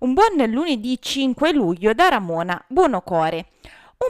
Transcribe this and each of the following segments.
Un buon lunedì 5 luglio da Ramona Buonocore.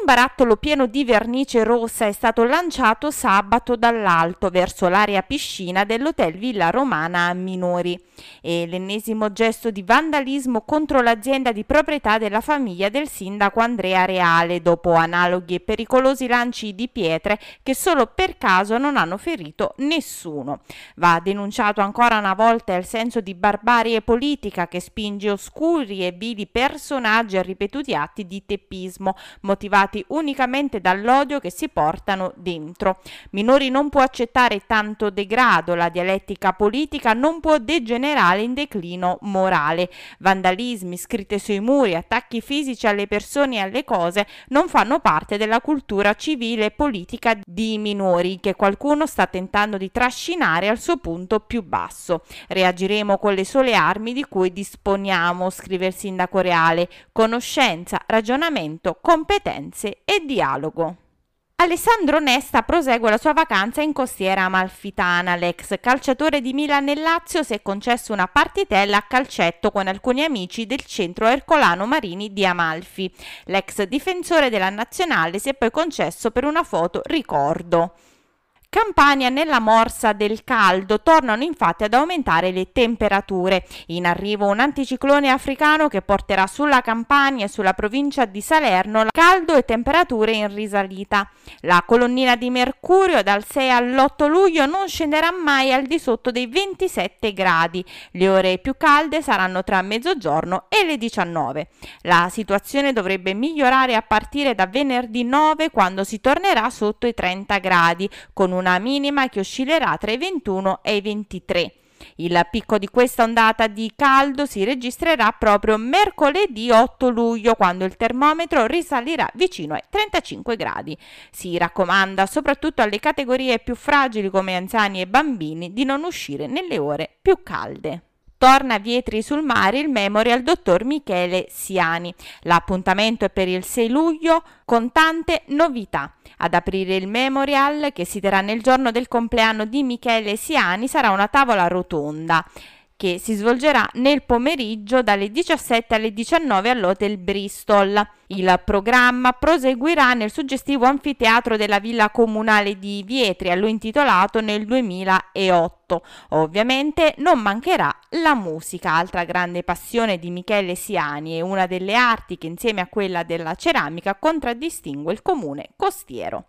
Un barattolo pieno di vernice rossa è stato lanciato sabato dall'alto verso l'area piscina dell'hotel Villa Romana a Minori. È l'ennesimo gesto di vandalismo contro l'azienda di proprietà della famiglia del sindaco Andrea Reale, dopo analoghi e pericolosi lanci di pietre che solo per caso non hanno ferito nessuno. Va denunciato ancora una volta il senso di barbarie politica che spinge oscuri e vili personaggi a ripetuti atti di teppismo, motivati motivati unicamente dall'odio che si portano dentro. Minori non può accettare tanto degrado, la dialettica politica non può degenerare in declino morale. Vandalismi, scritte sui muri, attacchi fisici alle persone e alle cose non fanno parte della cultura civile e politica di minori che qualcuno sta tentando di trascinare al suo punto più basso. Reagiremo con le sole armi di cui disponiamo, scrive il sindaco reale, conoscenza, ragionamento, competenza competenze e dialogo. Alessandro Nesta prosegue la sua vacanza in costiera amalfitana. L'ex calciatore di Milan e Lazio si è concesso una partitella a calcetto con alcuni amici del centro ercolano Marini di Amalfi. L'ex difensore della nazionale si è poi concesso per una foto ricordo. Campania nella morsa del caldo tornano infatti ad aumentare le temperature. In arrivo un anticiclone africano che porterà sulla Campania e sulla provincia di Salerno caldo e temperature in risalita. La colonnina di mercurio dal 6 all'8 luglio non scenderà mai al di sotto dei 27 gradi. Le ore più calde saranno tra mezzogiorno e le 19. La situazione dovrebbe migliorare a partire da venerdì 9 quando si tornerà sotto i 30 gradi con un una minima che oscillerà tra i 21 e i 23. Il picco di questa ondata di caldo si registrerà proprio mercoledì 8 luglio quando il termometro risalirà vicino ai 35 gradi. Si raccomanda soprattutto alle categorie più fragili come anziani e bambini di non uscire nelle ore più calde. Torna a Vietri sul Mare il memorial dottor Michele Siani. L'appuntamento è per il 6 luglio con tante novità. Ad aprire il memorial, che si terrà nel giorno del compleanno di Michele Siani, sarà una tavola rotonda che si svolgerà nel pomeriggio dalle 17 alle 19 all'Hotel Bristol. Il programma proseguirà nel suggestivo anfiteatro della Villa Comunale di Vietri, a lui intitolato nel 2008. Ovviamente non mancherà la musica, altra grande passione di Michele Siani e una delle arti che insieme a quella della ceramica contraddistingue il comune costiero.